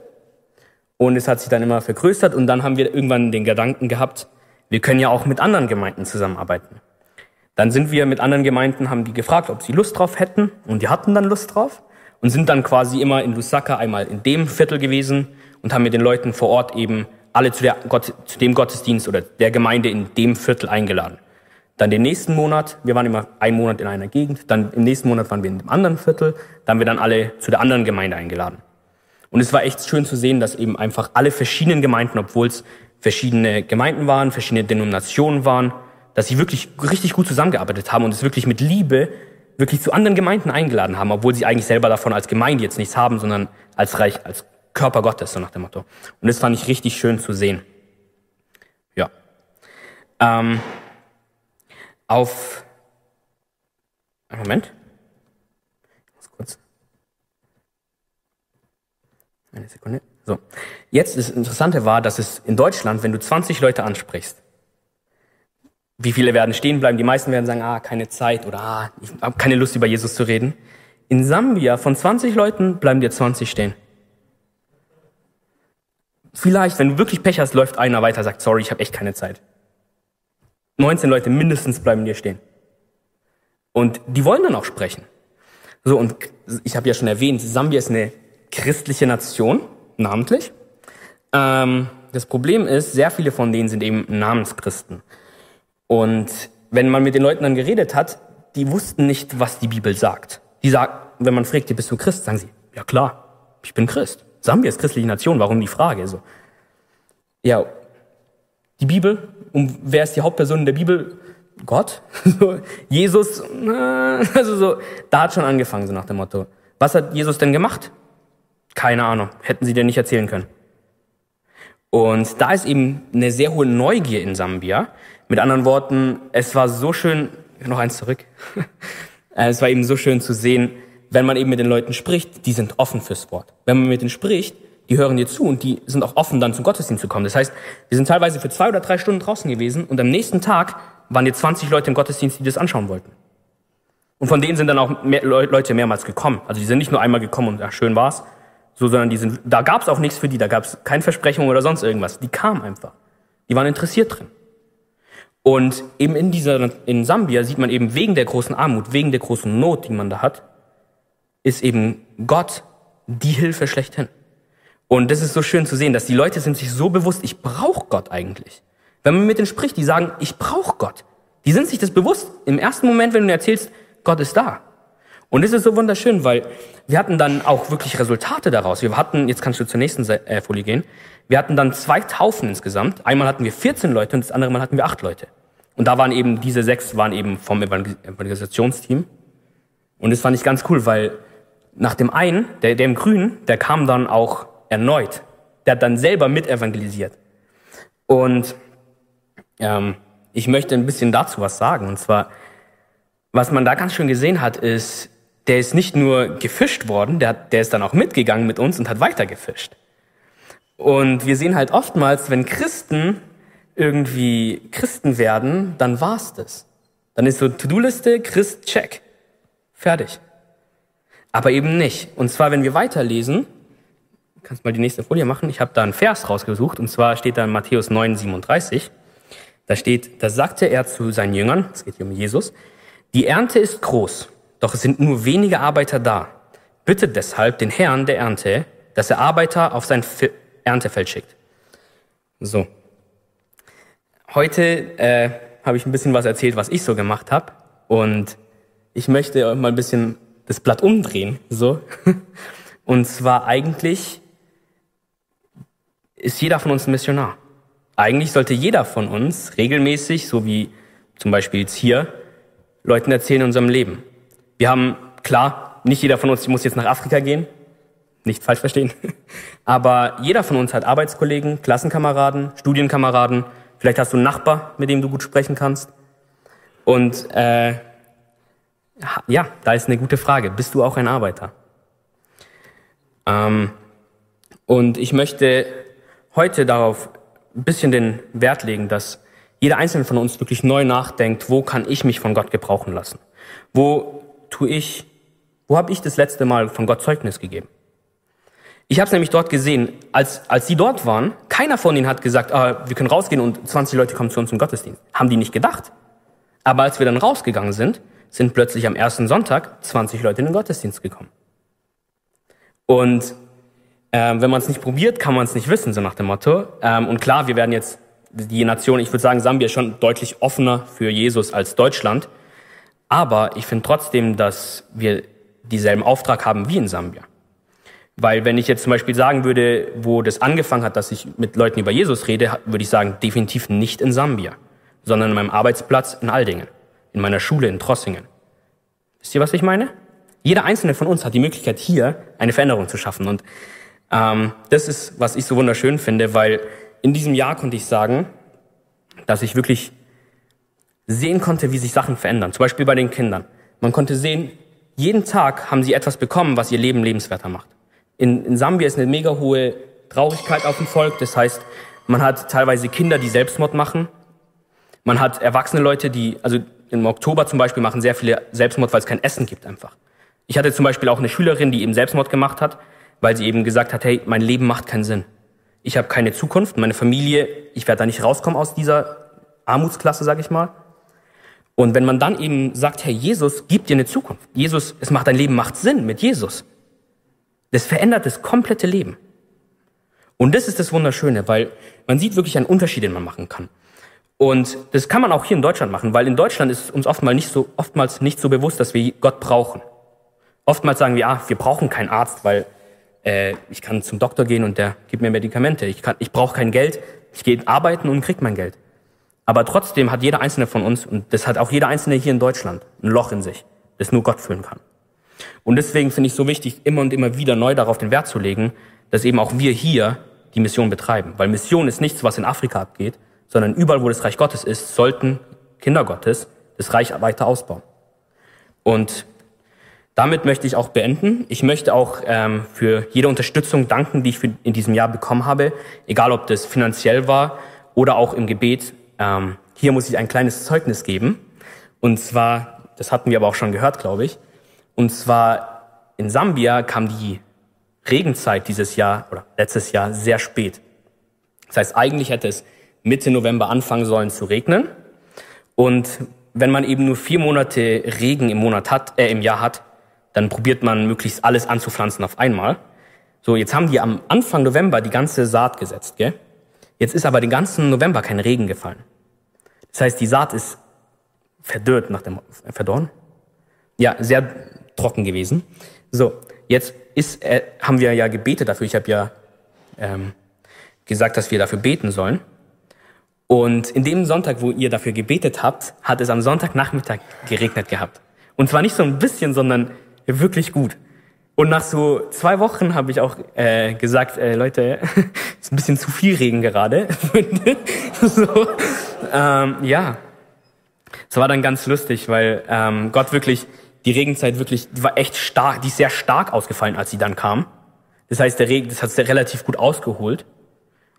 und es hat sich dann immer vergrößert und dann haben wir irgendwann den Gedanken gehabt, wir können ja auch mit anderen Gemeinden zusammenarbeiten. Dann sind wir mit anderen Gemeinden, haben die gefragt, ob sie Lust drauf hätten und die hatten dann Lust drauf und sind dann quasi immer in Lusaka einmal in dem Viertel gewesen und haben mit den Leuten vor Ort eben alle zu, der zu dem Gottesdienst oder der Gemeinde in dem Viertel eingeladen. Dann den nächsten Monat, wir waren immer einen Monat in einer Gegend, dann im nächsten Monat waren wir in dem anderen Viertel, dann haben wir dann alle zu der anderen Gemeinde eingeladen. Und es war echt schön zu sehen, dass eben einfach alle verschiedenen Gemeinden, obwohl es verschiedene Gemeinden waren, verschiedene Denominationen waren, dass sie wirklich richtig gut zusammengearbeitet haben und es wirklich mit Liebe wirklich zu anderen Gemeinden eingeladen haben, obwohl sie eigentlich selber davon als Gemeinde jetzt nichts haben, sondern als Reich, als Körper Gottes, so nach dem Motto. Und das fand ich richtig schön zu sehen. Ja. Ähm, auf. Einen Moment. Ganz kurz. Eine Sekunde. So. Jetzt das Interessante war, dass es in Deutschland, wenn du 20 Leute ansprichst, wie viele werden stehen bleiben? Die meisten werden sagen, ah, keine Zeit oder ah, ich habe keine Lust, über Jesus zu reden. In Sambia, von 20 Leuten bleiben dir 20 stehen. Vielleicht, wenn du wirklich Pech hast, läuft einer weiter, sagt, sorry, ich habe echt keine Zeit. 19 Leute mindestens bleiben dir stehen. Und die wollen dann auch sprechen. So, und ich habe ja schon erwähnt, Sambia ist eine christliche Nation, namentlich. Ähm, das Problem ist, sehr viele von denen sind eben Namenschristen. Und wenn man mit den Leuten dann geredet hat, die wussten nicht, was die Bibel sagt. Die sagt, wenn man fragt, bist du Christ, sagen sie, ja klar, ich bin Christ. Sambia ist christliche Nation, warum die Frage? So. Ja, die Bibel, und wer ist die Hauptperson in der Bibel? Gott? Jesus? Also so, da hat schon angefangen, so nach dem Motto. Was hat Jesus denn gemacht? Keine Ahnung, hätten sie dir nicht erzählen können. Und da ist eben eine sehr hohe Neugier in Sambia. Mit anderen Worten, es war so schön, noch eins zurück. es war eben so schön zu sehen, wenn man eben mit den Leuten spricht, die sind offen fürs Wort. Wenn man mit denen spricht, die hören dir zu und die sind auch offen, dann zum Gottesdienst zu kommen. Das heißt, wir sind teilweise für zwei oder drei Stunden draußen gewesen und am nächsten Tag waren jetzt 20 Leute im Gottesdienst, die das anschauen wollten. Und von denen sind dann auch mehr Leute mehrmals gekommen. Also die sind nicht nur einmal gekommen und ja, schön war's, so, sondern die sind, da gab's auch nichts für die, da gab's keine Versprechung oder sonst irgendwas. Die kamen einfach. Die waren interessiert drin. Und eben in dieser, in Sambia sieht man eben wegen der großen Armut, wegen der großen Not, die man da hat, ist eben Gott die Hilfe schlechthin. Und das ist so schön zu sehen, dass die Leute sind sich so bewusst, ich brauche Gott eigentlich. Wenn man mit denen spricht, die sagen, ich brauche Gott. Die sind sich das bewusst. Im ersten Moment, wenn du erzählst, Gott ist da. Und das ist so wunderschön, weil wir hatten dann auch wirklich Resultate daraus. Wir hatten, jetzt kannst du zur nächsten äh, Folie gehen, wir hatten dann zwei Taufen insgesamt. Einmal hatten wir 14 Leute und das andere Mal hatten wir acht Leute. Und da waren eben, diese sechs waren eben vom Evangelisationsteam. Und das fand ich ganz cool, weil nach dem einen, der, der im Grünen, der kam dann auch erneut. Der hat dann selber mit evangelisiert. Und ähm, ich möchte ein bisschen dazu was sagen. Und zwar, was man da ganz schön gesehen hat, ist, der ist nicht nur gefischt worden, der, der ist dann auch mitgegangen mit uns und hat weiter gefischt. Und wir sehen halt oftmals, wenn Christen irgendwie Christen werden, dann war's das. Dann ist so To-Do-Liste, Christ, check. Fertig. Aber eben nicht. Und zwar, wenn wir weiterlesen, kannst mal die nächste Folie machen, ich habe da einen Vers rausgesucht, und zwar steht da in Matthäus 9, 37, da steht, da sagte er zu seinen Jüngern, es geht hier um Jesus, die Ernte ist groß, doch es sind nur wenige Arbeiter da. Bittet deshalb den Herrn der Ernte, dass er Arbeiter auf sein Erntefeld schickt. So. Heute äh, habe ich ein bisschen was erzählt, was ich so gemacht habe. Und ich möchte mal ein bisschen das Blatt umdrehen, so. Und zwar eigentlich ist jeder von uns ein Missionar. Eigentlich sollte jeder von uns regelmäßig, so wie zum Beispiel jetzt hier, Leuten erzählen in unserem Leben. Wir haben, klar, nicht jeder von uns muss jetzt nach Afrika gehen, nicht falsch verstehen, aber jeder von uns hat Arbeitskollegen, Klassenkameraden, Studienkameraden, vielleicht hast du einen Nachbar, mit dem du gut sprechen kannst. Und äh, ja, da ist eine gute Frage. Bist du auch ein Arbeiter? Ähm, und ich möchte heute darauf ein bisschen den Wert legen, dass jeder einzelne von uns wirklich neu nachdenkt, wo kann ich mich von Gott gebrauchen lassen? Wo tue ich, wo habe ich das letzte Mal von Gott Zeugnis gegeben? Ich habe es nämlich dort gesehen, als, als die dort waren, keiner von ihnen hat gesagt, ah, wir können rausgehen und 20 Leute kommen zu uns zum Gottesdienst. Haben die nicht gedacht. Aber als wir dann rausgegangen sind, sind plötzlich am ersten Sonntag 20 Leute in den Gottesdienst gekommen. Und ähm, wenn man es nicht probiert, kann man es nicht wissen, so nach dem Motto. Ähm, und klar, wir werden jetzt, die Nation, ich würde sagen, Sambia ist schon deutlich offener für Jesus als Deutschland. Aber ich finde trotzdem, dass wir dieselben Auftrag haben wie in Sambia. Weil wenn ich jetzt zum Beispiel sagen würde, wo das angefangen hat, dass ich mit Leuten über Jesus rede, würde ich sagen, definitiv nicht in Sambia, sondern an meinem Arbeitsplatz in Aldingen, in meiner Schule in Trossingen. Wisst ihr, was ich meine? Jeder einzelne von uns hat die Möglichkeit, hier eine Veränderung zu schaffen. Und ähm, das ist, was ich so wunderschön finde, weil in diesem Jahr konnte ich sagen, dass ich wirklich sehen konnte, wie sich Sachen verändern. Zum Beispiel bei den Kindern. Man konnte sehen, jeden Tag haben sie etwas bekommen, was ihr Leben lebenswerter macht. In, in Sambia ist eine mega hohe Traurigkeit auf dem Volk. Das heißt, man hat teilweise Kinder, die Selbstmord machen. Man hat erwachsene Leute, die, also im Oktober zum Beispiel machen sehr viele Selbstmord, weil es kein Essen gibt einfach. Ich hatte zum Beispiel auch eine Schülerin, die eben Selbstmord gemacht hat, weil sie eben gesagt hat, hey, mein Leben macht keinen Sinn. Ich habe keine Zukunft, meine Familie, ich werde da nicht rauskommen aus dieser Armutsklasse, sage ich mal. Und wenn man dann eben sagt, hey, Jesus gibt dir eine Zukunft. Jesus, es macht dein Leben macht Sinn mit Jesus. Das verändert das komplette Leben. Und das ist das Wunderschöne, weil man sieht wirklich einen Unterschied, den man machen kann. Und das kann man auch hier in Deutschland machen, weil in Deutschland ist uns oftmals nicht so, oftmals nicht so bewusst, dass wir Gott brauchen. Oftmals sagen wir, ah, wir brauchen keinen Arzt, weil äh, ich kann zum Doktor gehen und der gibt mir Medikamente. Ich, kann, ich brauche kein Geld, ich gehe arbeiten und krieg mein Geld. Aber trotzdem hat jeder einzelne von uns, und das hat auch jeder einzelne hier in Deutschland, ein Loch in sich, das nur Gott füllen kann. Und deswegen finde ich es so wichtig, immer und immer wieder neu darauf den Wert zu legen, dass eben auch wir hier die Mission betreiben. Weil Mission ist nichts, was in Afrika abgeht, sondern überall, wo das Reich Gottes ist, sollten Kinder Gottes das Reich weiter ausbauen. Und damit möchte ich auch beenden. Ich möchte auch ähm, für jede Unterstützung danken, die ich in diesem Jahr bekommen habe, egal ob das finanziell war oder auch im Gebet. Ähm, hier muss ich ein kleines Zeugnis geben. Und zwar, das hatten wir aber auch schon gehört, glaube ich. Und zwar in Sambia kam die Regenzeit dieses Jahr oder letztes Jahr sehr spät. Das heißt, eigentlich hätte es Mitte November anfangen sollen zu regnen. Und wenn man eben nur vier Monate Regen im Monat hat, äh, im Jahr hat, dann probiert man möglichst alles anzupflanzen auf einmal. So, jetzt haben die am Anfang November die ganze Saat gesetzt, gell? Jetzt ist aber den ganzen November kein Regen gefallen. Das heißt, die Saat ist verdorrt nach dem, verdorren? Ja, sehr trocken gewesen. So, jetzt ist, äh, haben wir ja gebetet dafür. Ich habe ja ähm, gesagt, dass wir dafür beten sollen. Und in dem Sonntag, wo ihr dafür gebetet habt, hat es am Sonntagnachmittag geregnet gehabt. Und zwar nicht so ein bisschen, sondern wirklich gut. Und nach so zwei Wochen habe ich auch äh, gesagt, äh, Leute, ist ein bisschen zu viel Regen gerade. so, ähm, ja, es war dann ganz lustig, weil ähm, Gott wirklich die Regenzeit wirklich, die war echt stark, die ist sehr stark ausgefallen, als sie dann kam. Das heißt, der Regen, das hat es relativ gut ausgeholt.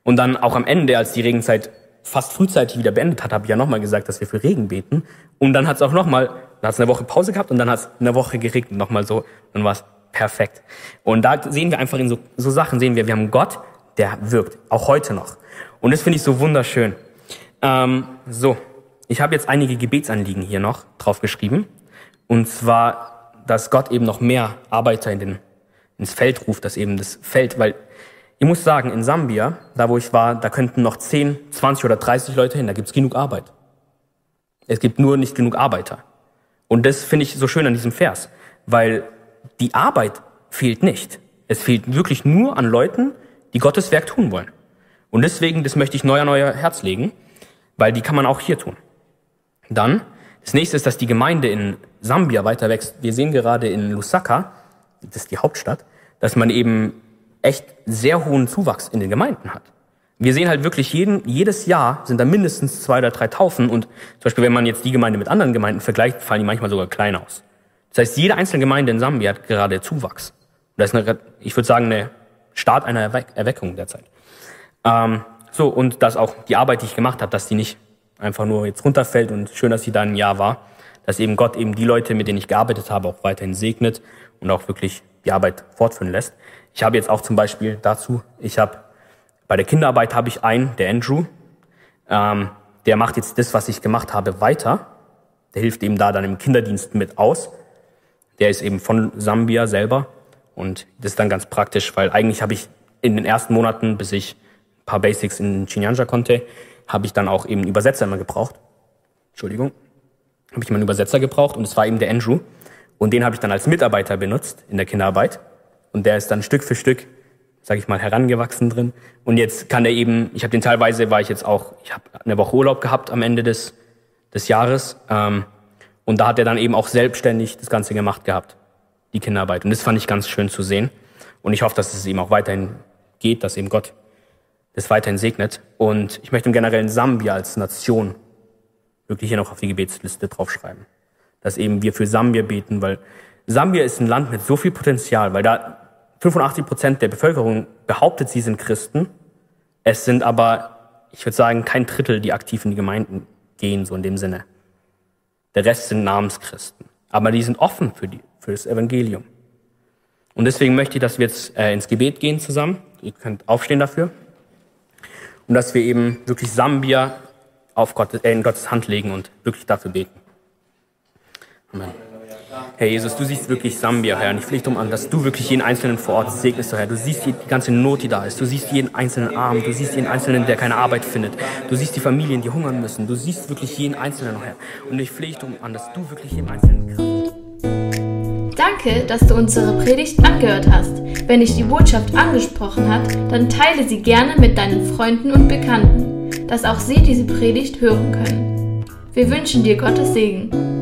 Und dann auch am Ende, als die Regenzeit fast frühzeitig wieder beendet hat, habe ich ja nochmal gesagt, dass wir für Regen beten. Und dann hat es auch nochmal, dann hat es eine Woche Pause gehabt und dann hat es eine Woche geregnet, nochmal so. Dann war es perfekt. Und da sehen wir einfach in so, so Sachen, sehen wir, wir haben Gott, der wirkt, auch heute noch. Und das finde ich so wunderschön. Ähm, so, ich habe jetzt einige Gebetsanliegen hier noch drauf geschrieben. Und zwar, dass Gott eben noch mehr Arbeiter in den, ins Feld ruft, dass eben das Feld, weil ich muss sagen, in Sambia, da wo ich war, da könnten noch 10, 20 oder 30 Leute hin, da gibt's genug Arbeit. Es gibt nur nicht genug Arbeiter. Und das finde ich so schön an diesem Vers, weil die Arbeit fehlt nicht. Es fehlt wirklich nur an Leuten, die Gottes Werk tun wollen. Und deswegen, das möchte ich neu an euer Herz legen, weil die kann man auch hier tun. Dann, das nächste ist, dass die Gemeinde in Sambia weiter wächst. Wir sehen gerade in Lusaka, das ist die Hauptstadt, dass man eben echt sehr hohen Zuwachs in den Gemeinden hat. Wir sehen halt wirklich jeden, jedes Jahr sind da mindestens zwei oder drei Taufen und zum Beispiel, wenn man jetzt die Gemeinde mit anderen Gemeinden vergleicht, fallen die manchmal sogar klein aus. Das heißt, jede einzelne Gemeinde in Sambia hat gerade Zuwachs. Und das ist eine, ich würde sagen, eine Start einer Erweckung derzeit. Ähm, so, und dass auch die Arbeit, die ich gemacht habe, dass die nicht einfach nur jetzt runterfällt und schön, dass sie da ein Jahr war, dass eben Gott eben die Leute, mit denen ich gearbeitet habe, auch weiterhin segnet und auch wirklich die Arbeit fortführen lässt. Ich habe jetzt auch zum Beispiel dazu, ich habe bei der Kinderarbeit habe ich einen, der Andrew, ähm, der macht jetzt das, was ich gemacht habe, weiter. Der hilft eben da dann im Kinderdienst mit aus. Der ist eben von Sambia selber und das ist dann ganz praktisch, weil eigentlich habe ich in den ersten Monaten, bis ich ein paar Basics in Chinyanja konnte, habe ich dann auch eben einen Übersetzer immer gebraucht. Entschuldigung. Habe ich immer einen Übersetzer gebraucht und es war eben der Andrew. Und den habe ich dann als Mitarbeiter benutzt in der Kinderarbeit. Und der ist dann Stück für Stück, sage ich mal, herangewachsen drin. Und jetzt kann er eben, ich habe den teilweise, war ich jetzt auch, ich habe eine Woche Urlaub gehabt am Ende des, des Jahres. Ähm, und da hat er dann eben auch selbstständig das Ganze gemacht gehabt, die Kinderarbeit. Und das fand ich ganz schön zu sehen. Und ich hoffe, dass es eben auch weiterhin geht, dass eben Gott das weiterhin segnet. Und ich möchte im generellen Sambia als Nation wirklich hier noch auf die Gebetsliste draufschreiben. Dass eben wir für Sambia beten, weil Sambia ist ein Land mit so viel Potenzial, weil da 85 Prozent der Bevölkerung behauptet, sie sind Christen. Es sind aber, ich würde sagen, kein Drittel, die aktiv in die Gemeinden gehen, so in dem Sinne. Der Rest sind Namenschristen. Aber die sind offen für, die, für das Evangelium. Und deswegen möchte ich, dass wir jetzt äh, ins Gebet gehen zusammen. Ihr könnt aufstehen dafür. Und dass wir eben wirklich Sambia auf Gott, äh, in Gottes Hand legen und wirklich dafür beten. Amen. Herr Jesus, du siehst wirklich Sambia, Herr, und ich flehe darum an, dass du wirklich jeden Einzelnen vor Ort segnest, Herr. Du siehst die, ganze Not, die da ist. Du siehst jeden einzelnen Arm. Du siehst jeden Einzelnen, der keine Arbeit findet. Du siehst die Familien, die hungern müssen. Du siehst wirklich jeden Einzelnen, Herr. Und ich flehe darum an, dass du wirklich jeden Einzelnen Kraft Danke, dass du unsere Predigt angehört hast. Wenn dich die Botschaft angesprochen hat, dann teile sie gerne mit deinen Freunden und Bekannten, dass auch sie diese Predigt hören können. Wir wünschen dir Gottes Segen.